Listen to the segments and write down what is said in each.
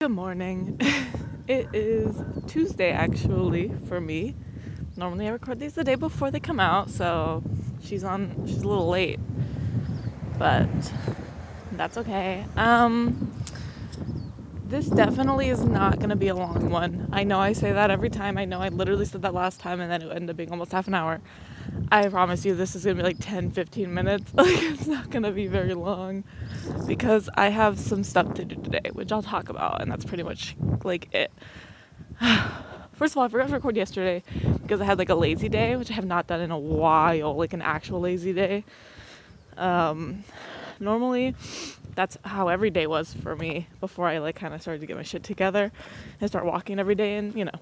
Good morning. It is Tuesday actually for me. Normally I record these the day before they come out, so she's on she's a little late. But that's okay. Um this definitely is not going to be a long one. I know I say that every time. I know I literally said that last time and then it ended up being almost half an hour. I promise you this is to be like 10 15 minutes. Like it's not to be very long because I have some stuff to do today, which I'll talk about and that's pretty much like it. First of all, I forgot to record yesterday because I had like a lazy day, which I have not done in a while, like an actual lazy day. Um, normally that's how every day was for me before I like kind of started to get my shit together and start walking every day and you know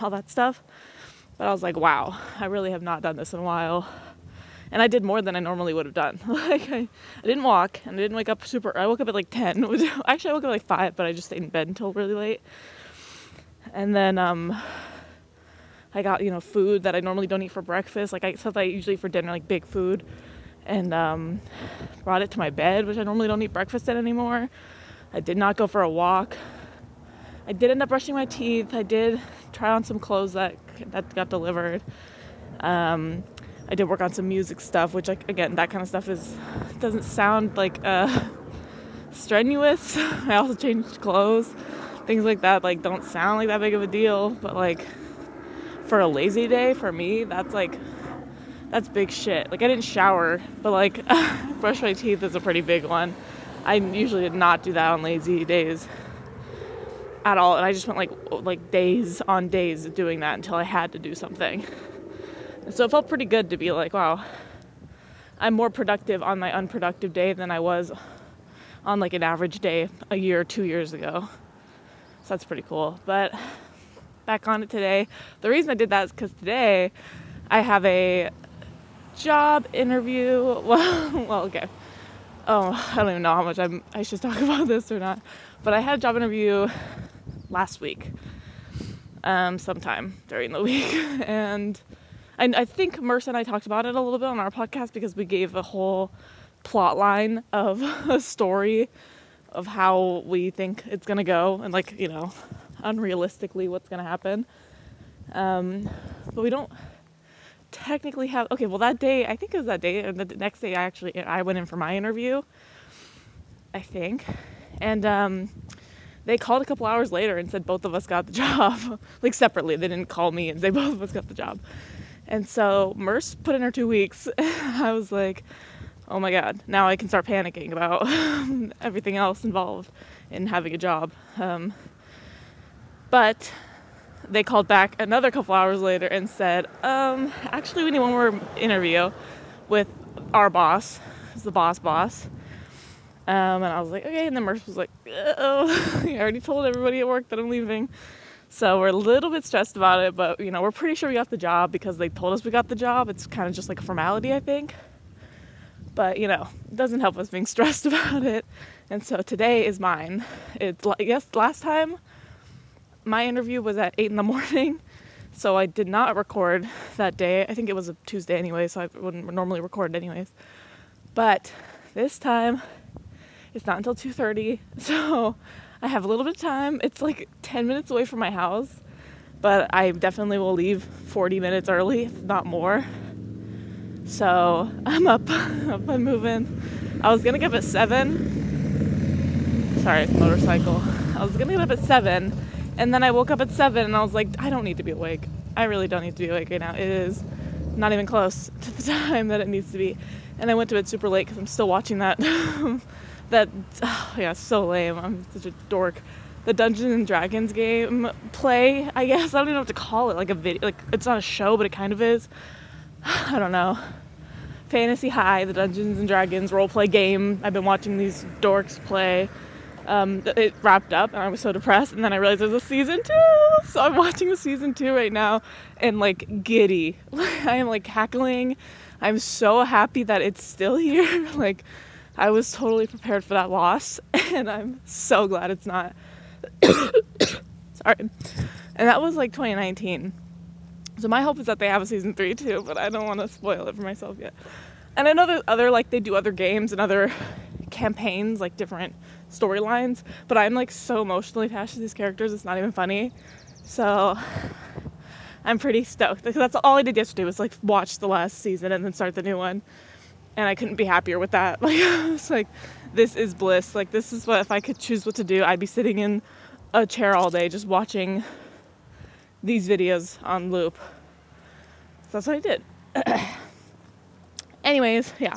all that stuff. But I was like, wow, I really have not done this in a while. And I did more than I normally would have done. like I, I didn't walk and I didn't wake up super I woke up at like 10. Actually, I woke up at like 5, but I just stayed in bed until really late. And then um I got, you know, food that I normally don't eat for breakfast. Like I stuff I usually for dinner, like big food and um, brought it to my bed, which I normally don't eat breakfast in anymore. I did not go for a walk. I did end up brushing my teeth. I did try on some clothes that that got delivered. Um, I did work on some music stuff, which like again, that kind of stuff is doesn't sound like uh, strenuous. I also changed clothes, things like that. Like don't sound like that big of a deal, but like for a lazy day for me, that's like that's big shit. Like I didn't shower, but like brush my teeth is a pretty big one. I usually did not do that on lazy days at all, and I just went like like days on days doing that until I had to do something. And so it felt pretty good to be like, wow, I'm more productive on my unproductive day than I was on like an average day a year or two years ago. So that's pretty cool. But back on it today. The reason I did that is because today I have a job interview. Well, well, okay. Oh, I don't even know how much I'm, I should talk about this or not. But I had a job interview last week, um, sometime during the week, and I, I think Merce and I talked about it a little bit on our podcast because we gave a whole plot line of a story of how we think it's gonna go and like you know unrealistically what's gonna happen. Um, but we don't technically have okay well that day i think it was that day and the next day i actually i went in for my interview i think and um, they called a couple hours later and said both of us got the job. Like separately. They didn't call me and say both of us got the job. And so merce put in her two weeks. I was like oh my god. Now i can start panicking about everything else involved in having a job. Um, but they called back another couple hours later and said, um, actually, we need one more interview with our boss, the boss boss. Um, and I was like, okay. And then Merce was like, oh, I already told everybody at work that I'm leaving. So we're a little bit stressed about it, but you know, we're pretty sure we got the job because they told us we got the job. It's kind of just like a formality, I think. But you know, it doesn't help us being stressed about it. And so today is mine. It's like yes, last time my interview was at 8 in the morning, so I did not record that day. I think it was a Tuesday anyway, so I wouldn't normally record anyways. But this time, it's not until 2:30, so I have a little bit of time. It's like 10 minutes away from my house, but I definitely will leave 40 minutes early, if not more. So I'm up, up and moving. I was gonna get up at seven. Sorry, motorcycle. I was gonna get up at seven and then I woke up at seven and I was like, I don't need to be awake. I really don't need to be awake right now. It is not even close to the time that it needs to be. And I went to bed super late because I'm still watching that. That oh, yeah, so lame. I'm such a dork. The Dungeons and Dragons game play. I guess I don't even know what to call it. Like a video. Like it's not a show, but it kind of is. I don't know. Fantasy High, the Dungeons and Dragons role play game. I've been watching these dorks play um, it wrapped up and I was so depressed. And then I realized there's a season two. So I'm watching the season two right now and like giddy. I am like cackling. I'm so happy that it's still here. like I was totally prepared for that loss and I'm so glad it's not. Sorry. And that was like 2019. So my hope is that they have a season three too, but I don't want to spoil it for myself yet. And I know that other like they do other games and other campaigns, like different storylines, but I'm like so emotionally attached to these characters, it's not even funny. So I'm pretty stoked because that's all I did yesterday was like watch the last season and then start the new one. And I couldn't be happier with that. Like I was like, this is bliss. Like this is what if I could choose what to do, I'd be sitting in a chair all day just watching these videos on loop. So that's what I did. Anyways, yeah.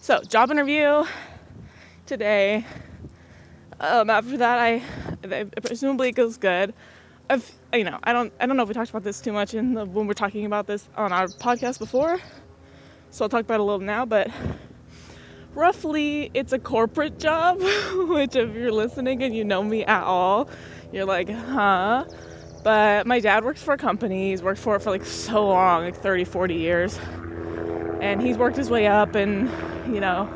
So job interview today. Um, after that, I, I presumably it goes good. I've, you know, I don't, I don't know if we talked about this too much in the, when we're talking about this on our podcast before. So I'll talk about it a little now, but roughly it's a corporate job, which if you're listening and you know me at all, you're like, huh? But my dad works for a company. He's worked for it for like so long, like 30, 40 years. And he's worked his way up and, you know,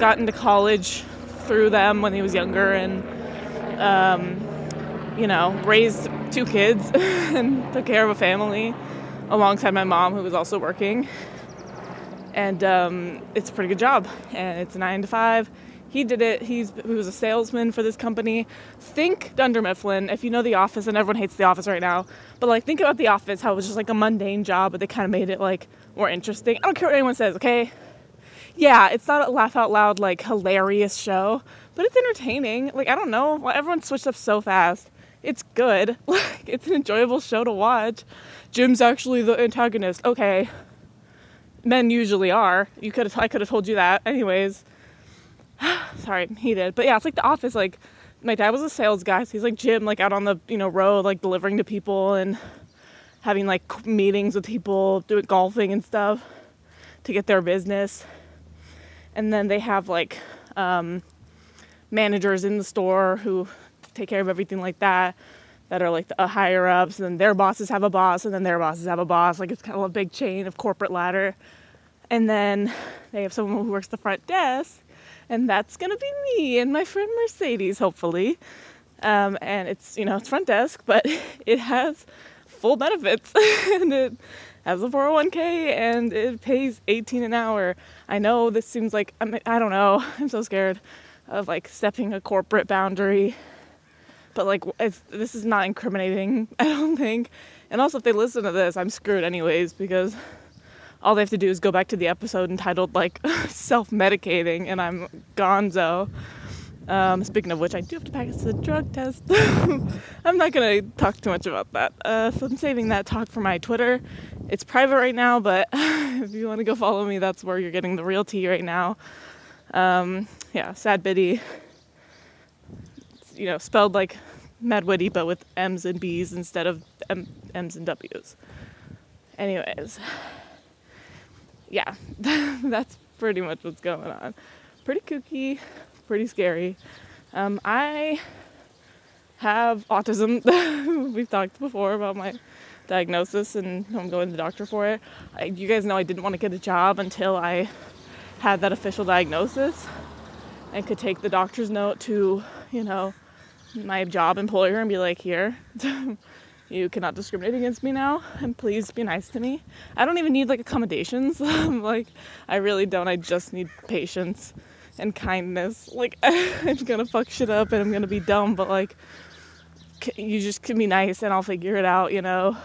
got into college through them when he was younger and, um, you know, raised two kids and took care of a family alongside my mom, who was also working. And um, it's a pretty good job. And it's nine to five. He did it. He's he was a salesman for this company. Think Dunder Mifflin. If you know The Office, and everyone hates The Office right now, but like think about The Office, how it was just like a mundane job, but they kind of made it like more interesting. I don't care what anyone says, okay? Yeah, it's not a laugh out loud like hilarious show, but it's entertaining. Like I don't know, everyone switched up so fast it's good. Like it's an enjoyable show to watch. Jim's actually the antagonist. Okay. Men usually are. You could I could have told you that. Anyways. Sorry, he did. But yeah, it's like the office like my dad was a sales guy, so he's like Jim like out on the, you know, road like delivering to people and having like meetings with people, doing golfing and stuff to get their business. And then they have like um, managers in the store who take care of everything like that that are like the higher ups and then their bosses have a boss and then their bosses have a boss. Like it's kind of a big chain of corporate ladder. And then they have someone who works the front desk and that's gonna be me and my friend mercedes hopefully. Um, and it's you know it's front desk but it has full benefits. And it has a 401k and it pays 18 an hour. I know this seems like i, mean, I don't know. I'm so scared of like stepping a corporate boundary but like this is not incriminating i don't think. And also if they listen to this i'm screwed anyways because all they have to do is go back to the episode entitled like self-medicating and i'm gonzo. Um, speaking of which i do have to pass the drug test. I'm not to talk too much about that. Uh, so i'm saving that talk for my twitter. It's private right now but if you want to go follow me that's where you're getting the real tea right now. Um, yeah sad biddy you know, spelled like Mad Witty, but with M's and B's instead of M- M's and W's. Anyways, yeah, that's pretty much what's going on. Pretty kooky, pretty scary. Um, I have autism. We've talked before about my diagnosis and I'm going to the doctor for it. I, you guys know I didn't want to get a job until I had that official diagnosis and could take the doctor's note to, you know, my job employer and be like, here, you cannot discriminate against me now, and please be nice to me. I don't even need like accommodations. like, I really don't. I just need patience and kindness. Like, I'm gonna fuck shit up and I'm gonna be dumb, but like, you just can be nice and I'll figure it out, you know.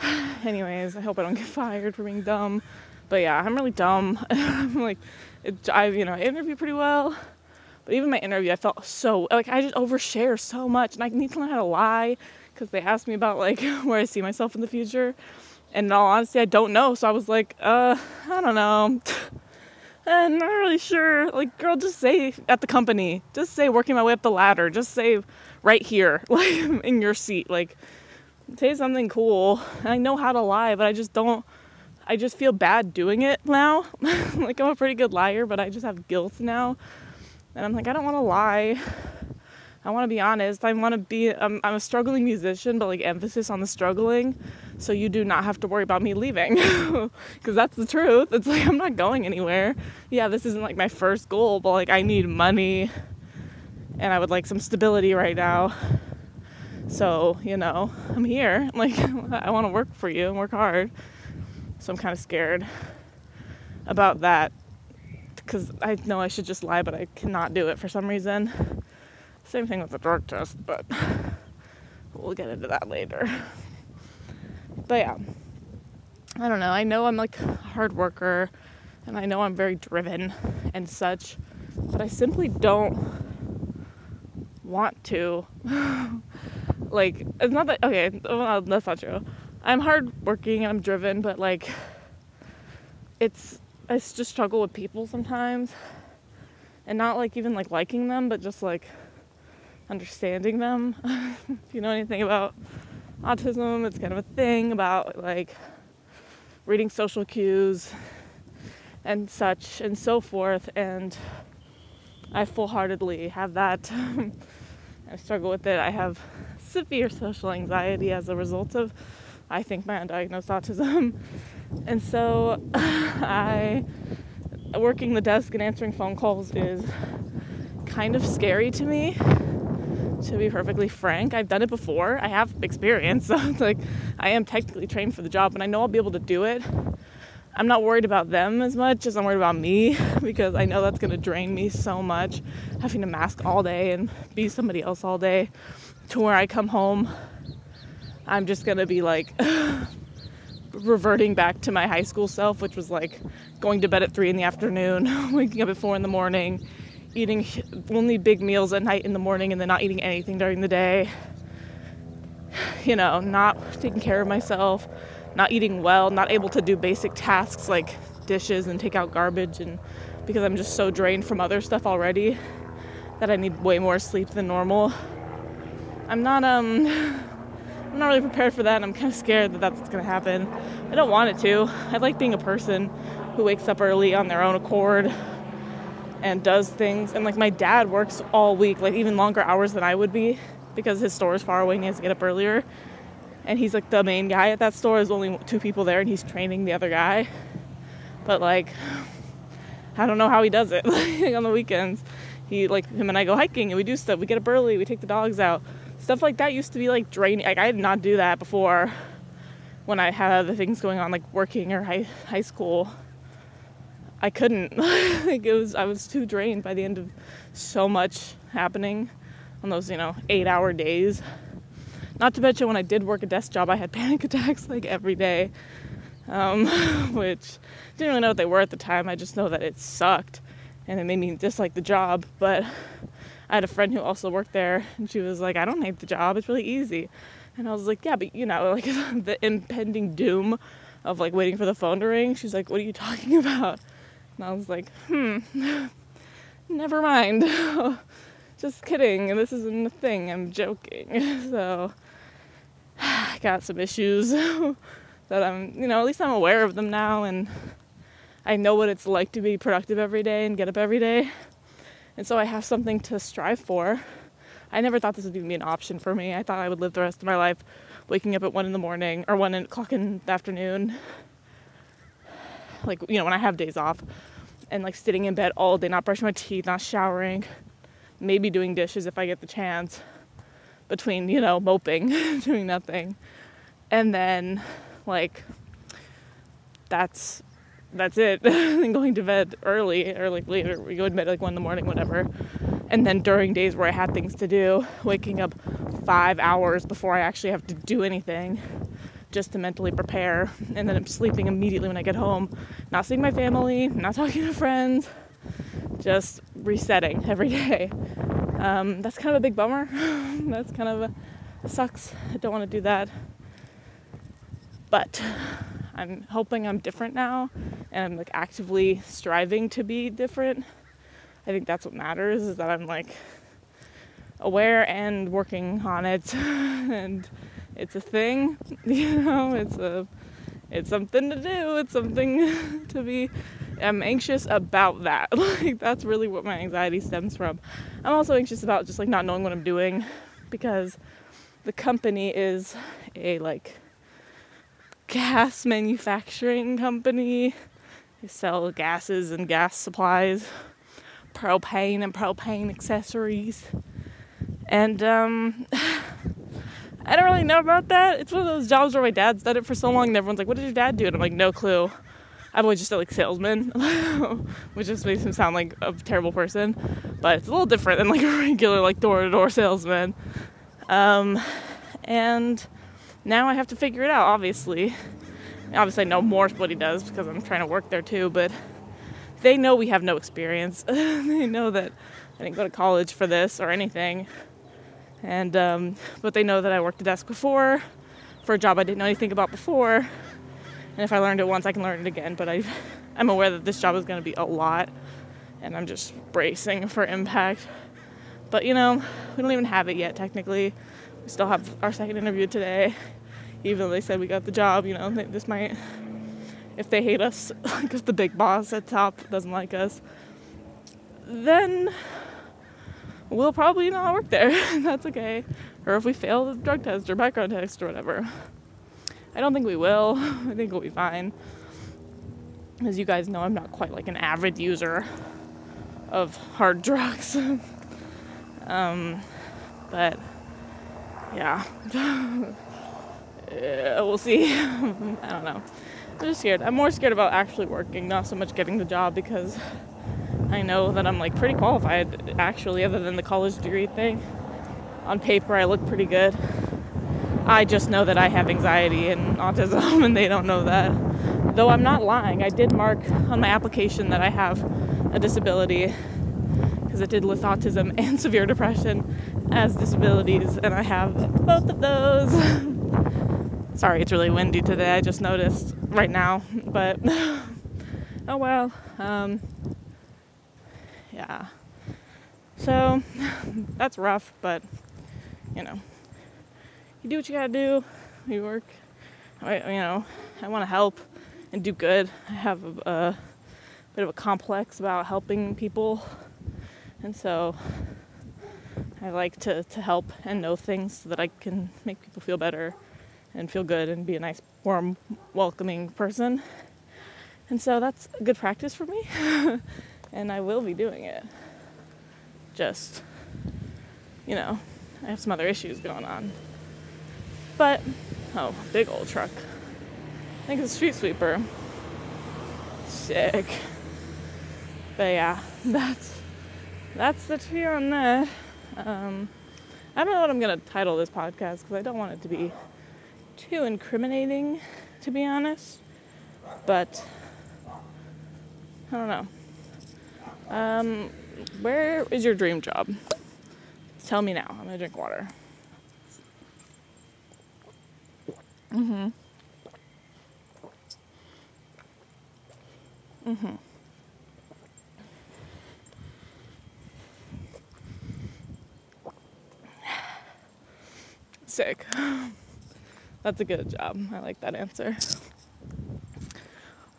Anyways, I hope I don't get fired for being dumb. But yeah, I'm really dumb. I'm like, it, I, you know, I interview pretty well. But even my interview, I felt so like I just overshare so much, and I need to learn how to lie because they asked me about like where I see myself in the future. And in all honesty, I don't know. So I was like, uh, I don't know. I'm not really sure. Like, girl, just say at the company. Just say working my way up the ladder. Just say right here, like in your seat. Like, say something cool. I know how to lie, but I just don't. I just feel bad doing it now. like, I'm a pretty good liar, but I just have guilt now and I'm like, I don't want to lie. I want to be honest. I want to be, um, I'm a struggling musician, but like emphasis on the struggling. So you do not have to worry about me leaving. Because that's the truth. It's like, I'm not going anywhere. Yeah, this isn't like my first goal, but like, I need money and I would like some stability right now. So, you know, I'm here. Like, I want to work for you and work hard. So I'm kind of scared about that because I know I should just lie, but I cannot do it for some reason. Same thing with the drug test, but we'll get into that later. But yeah, I don't know. I know I'm like a hard worker and I know I'm very driven and such, but I simply don't want to. like, it's not that, okay, well, that's not true. I'm hardworking and I'm driven, but like, it's, I just struggle with people sometimes. And not like even like liking them, but just like understanding them. if you know anything about autism, it's kind of a thing about like reading social cues and such and so forth. And I full heartedly have that. I struggle with it. I have severe social anxiety as a result of, I think, my undiagnosed autism. And so I, working the desk and answering phone calls is kind of scary to me to be perfectly frank. I've done it before. I have experience. So it's like I am technically trained for the job and I know I'll be able to do it. I'm not worried about them as much as I'm worried about me because I know that's going to drain me so much having to mask all day and be somebody else all day to where I come home I'm just going to be like reverting back to my high school self which was like going to bed at 3 in the afternoon, waking up at 4 in the morning, eating only big meals at night in the morning and then not eating anything during the day. You know, not taking care of myself not eating well, not able to do basic tasks like dishes and take out garbage, and because I'm just so drained from other stuff already that I need way more sleep than normal. I'm not um I'm not really prepared for that. And I'm kind of scared that that's going to happen. I don't want it to. I like being a person who wakes up early on their own accord and does things. And like my dad works all week, like even longer hours than I would be because his store is far away and he has to get up earlier and he's like the main guy at that store. There's only two people there, and he's training the other guy. But like, I don't know how he does it. like on the weekends, he like him and I go hiking and we do stuff. We get up early. We take the dogs out. Stuff like that used to be like draining. Like I did not do that before when I had other things going on, like working or high high school. I couldn't. like it was I was too drained by the end of so much happening on those you know eight hour days not to mention when I did work a desk job, I had panic attacks like every day, um, which didn't really know what they were at the time. I just know that it sucked and it made me dislike the job. But I had a friend who also worked there, and she was like, "I don't hate the job. It's really easy." And I was like, "Yeah, but you know, like the impending doom of like waiting for the phone to ring." She's like, "What are you talking about?" And I was like, "Hmm, never mind." Just kidding. This isn't a thing. I'm joking. So I got some issues that I'm, you know, at least I'm aware of them now and I know what it's like to be productive every day and get up every day. And so I have something to strive for. I never thought this would even be an option for me. I thought I would live the rest of my life waking up at one in the morning or one o'clock in the afternoon. Like, you know, when I have days off and like sitting in bed all day, not brushing my teeth, not showering, maybe doing dishes if I get the chance between, you know, moping, doing nothing. And then like that's that's it. and going to bed early or like later. We go to bed like one in the morning, whatever. And then during days where I had things to do, waking up five hours before I actually have to do anything just to mentally prepare. And then I'm sleeping immediately when I get home. Not seeing my family, not talking to friends, just resetting every day um, that's kind of a big bummer. that's kind of a, sucks. I don't want to do that. But I'm hoping I'm different now and I'm like actively striving to be different. I think that's what matters is that I'm like aware and working on it and it's a thing, you know, it's a it's something to do, it's something to be I'm anxious about that. like that's really what my anxiety stems from. I'm also anxious about just like not knowing what I'm doing because the company is a like gas manufacturing company. They sell gases and gas supplies, propane and propane accessories. And um I don't really know about that. It's one of those jobs where my dad's done it for so long and everyone's like, What did your dad do? And I'm like, no clue. I've always just said like salesman, which just makes him sound like a terrible person. But it's a little different than like a regular like door to door salesman. Um, and now I have to figure it out. Obviously, obviously I know more what he does because I'm trying to work there too. But they know we have no experience. they know that I didn't go to college for this or anything. And um, but they know that I worked a desk before for a job I didn't know anything about before. And if I learned it once, I can learn it again. But I, I'm aware that this job is going to be a lot, and I'm just bracing for impact. But you know, we don't even have it yet. Technically, we still have our second interview today. Even though they said we got the job, you know, this might, if they hate us, because the big boss at top doesn't like us, then we'll probably not work there. That's okay. Or if we fail the drug test or background test or whatever. I don't think we will. I think we'll be fine. As you guys know, I'm not quite like an avid user of hard drugs. um, but yeah. yeah, uh, we'll see. I don't know. I'm just scared. I'm more scared about actually working, not so much getting the job because I know that I'm like pretty qualified actually, other than the college degree thing. On paper, I look pretty good. I just know that I have anxiety and autism, and they don't know that. Though I'm not lying, I did mark on my application that I have a disability because it did list autism and severe depression as disabilities, and I have both of those. Sorry, it's really windy today. I just noticed right now, but oh well. Um, yeah. So that's rough, but you know, you do what you gotta do. You work. I, you know, I want to help and do good. I have a, a bit of a complex about helping people, and so I like to, to help and know things so that I can make people feel better and feel good and be a nice, warm, welcoming person. And so that's a good practice for me. and I will be doing it. Just, you know, I have some other issues going on. But, oh, big old truck. I think it's a street sweeper. Sick. But yeah, that's that's the tree on that. Um, I don't know what I'm gonna title this podcast because I don't want it to be too incriminating, to be honest. But I don't know. Um, where is your dream job? Tell me now. I'm gonna drink water. Mm-hmm. Mm-hmm. Sick. That's a good job. I like that answer.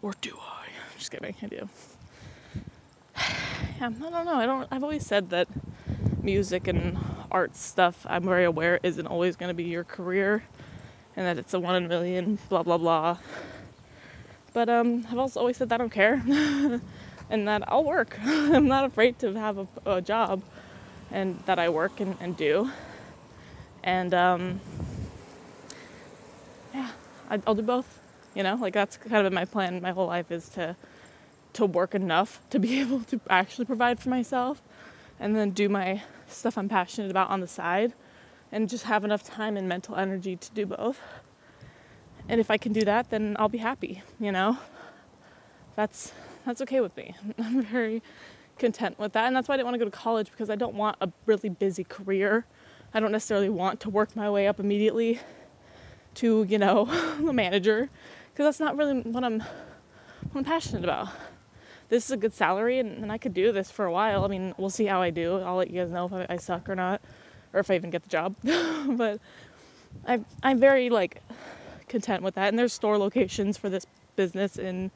Or do I? Just kidding, I do yeah, I don't know. I don't. I've always said that music and art stuff. I'm very aware isn't always going to be your career, and that it's a one in a million. Blah blah blah. But um, I've also always said that I don't care, and that I'll work. I'm not afraid to have a, a job, and that I work and, and do. And um, yeah, I'll do both. You know, like that's kind of been my plan my whole life is to to work enough to be able to actually provide for myself and then do my stuff I'm passionate about on the side and just have enough time and mental energy to do both. And if I can do that, then I'll be happy, you know? That's that's okay with me. I'm very content with that. And that's why I didn't want to go to college because I don't want a really busy career. I don't necessarily want to work my way up immediately to, you know, a manager because that's not really what I'm what I'm passionate about this is a good salary and, and, I could do this for a while. I mean, we'll see how I do. I'll let you guys know if I, I suck or not, or if I even get the job. but I, I'm very like content with that. And there's store locations for this business in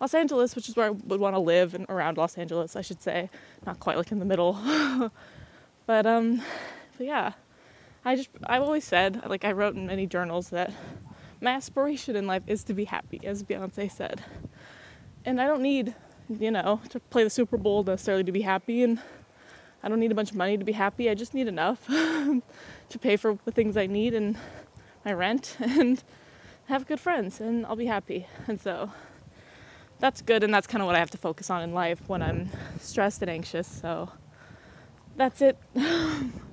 Los Angeles, which is where I would want to live and around Los Angeles, I should say, not quite like in the middle. but um, but yeah, I just I've always said like I wrote in many journals that my aspiration in life is to be happy, as Beyonce said, and I don't need you know, to play the Super Bowl necessarily to be happy. And I don't need a bunch of money to be happy. I just need enough to pay for the things I need and my rent and have good friends, and I'll be happy. And so that's good, and that's kind of what I have to focus on in life when I'm stressed and anxious. So that's it.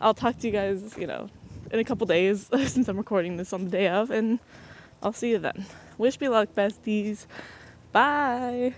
I'll talk to you guys, you know, in a couple days since I'm recording this on the day of, and I'll see you then. Wish me luck, besties. Bye.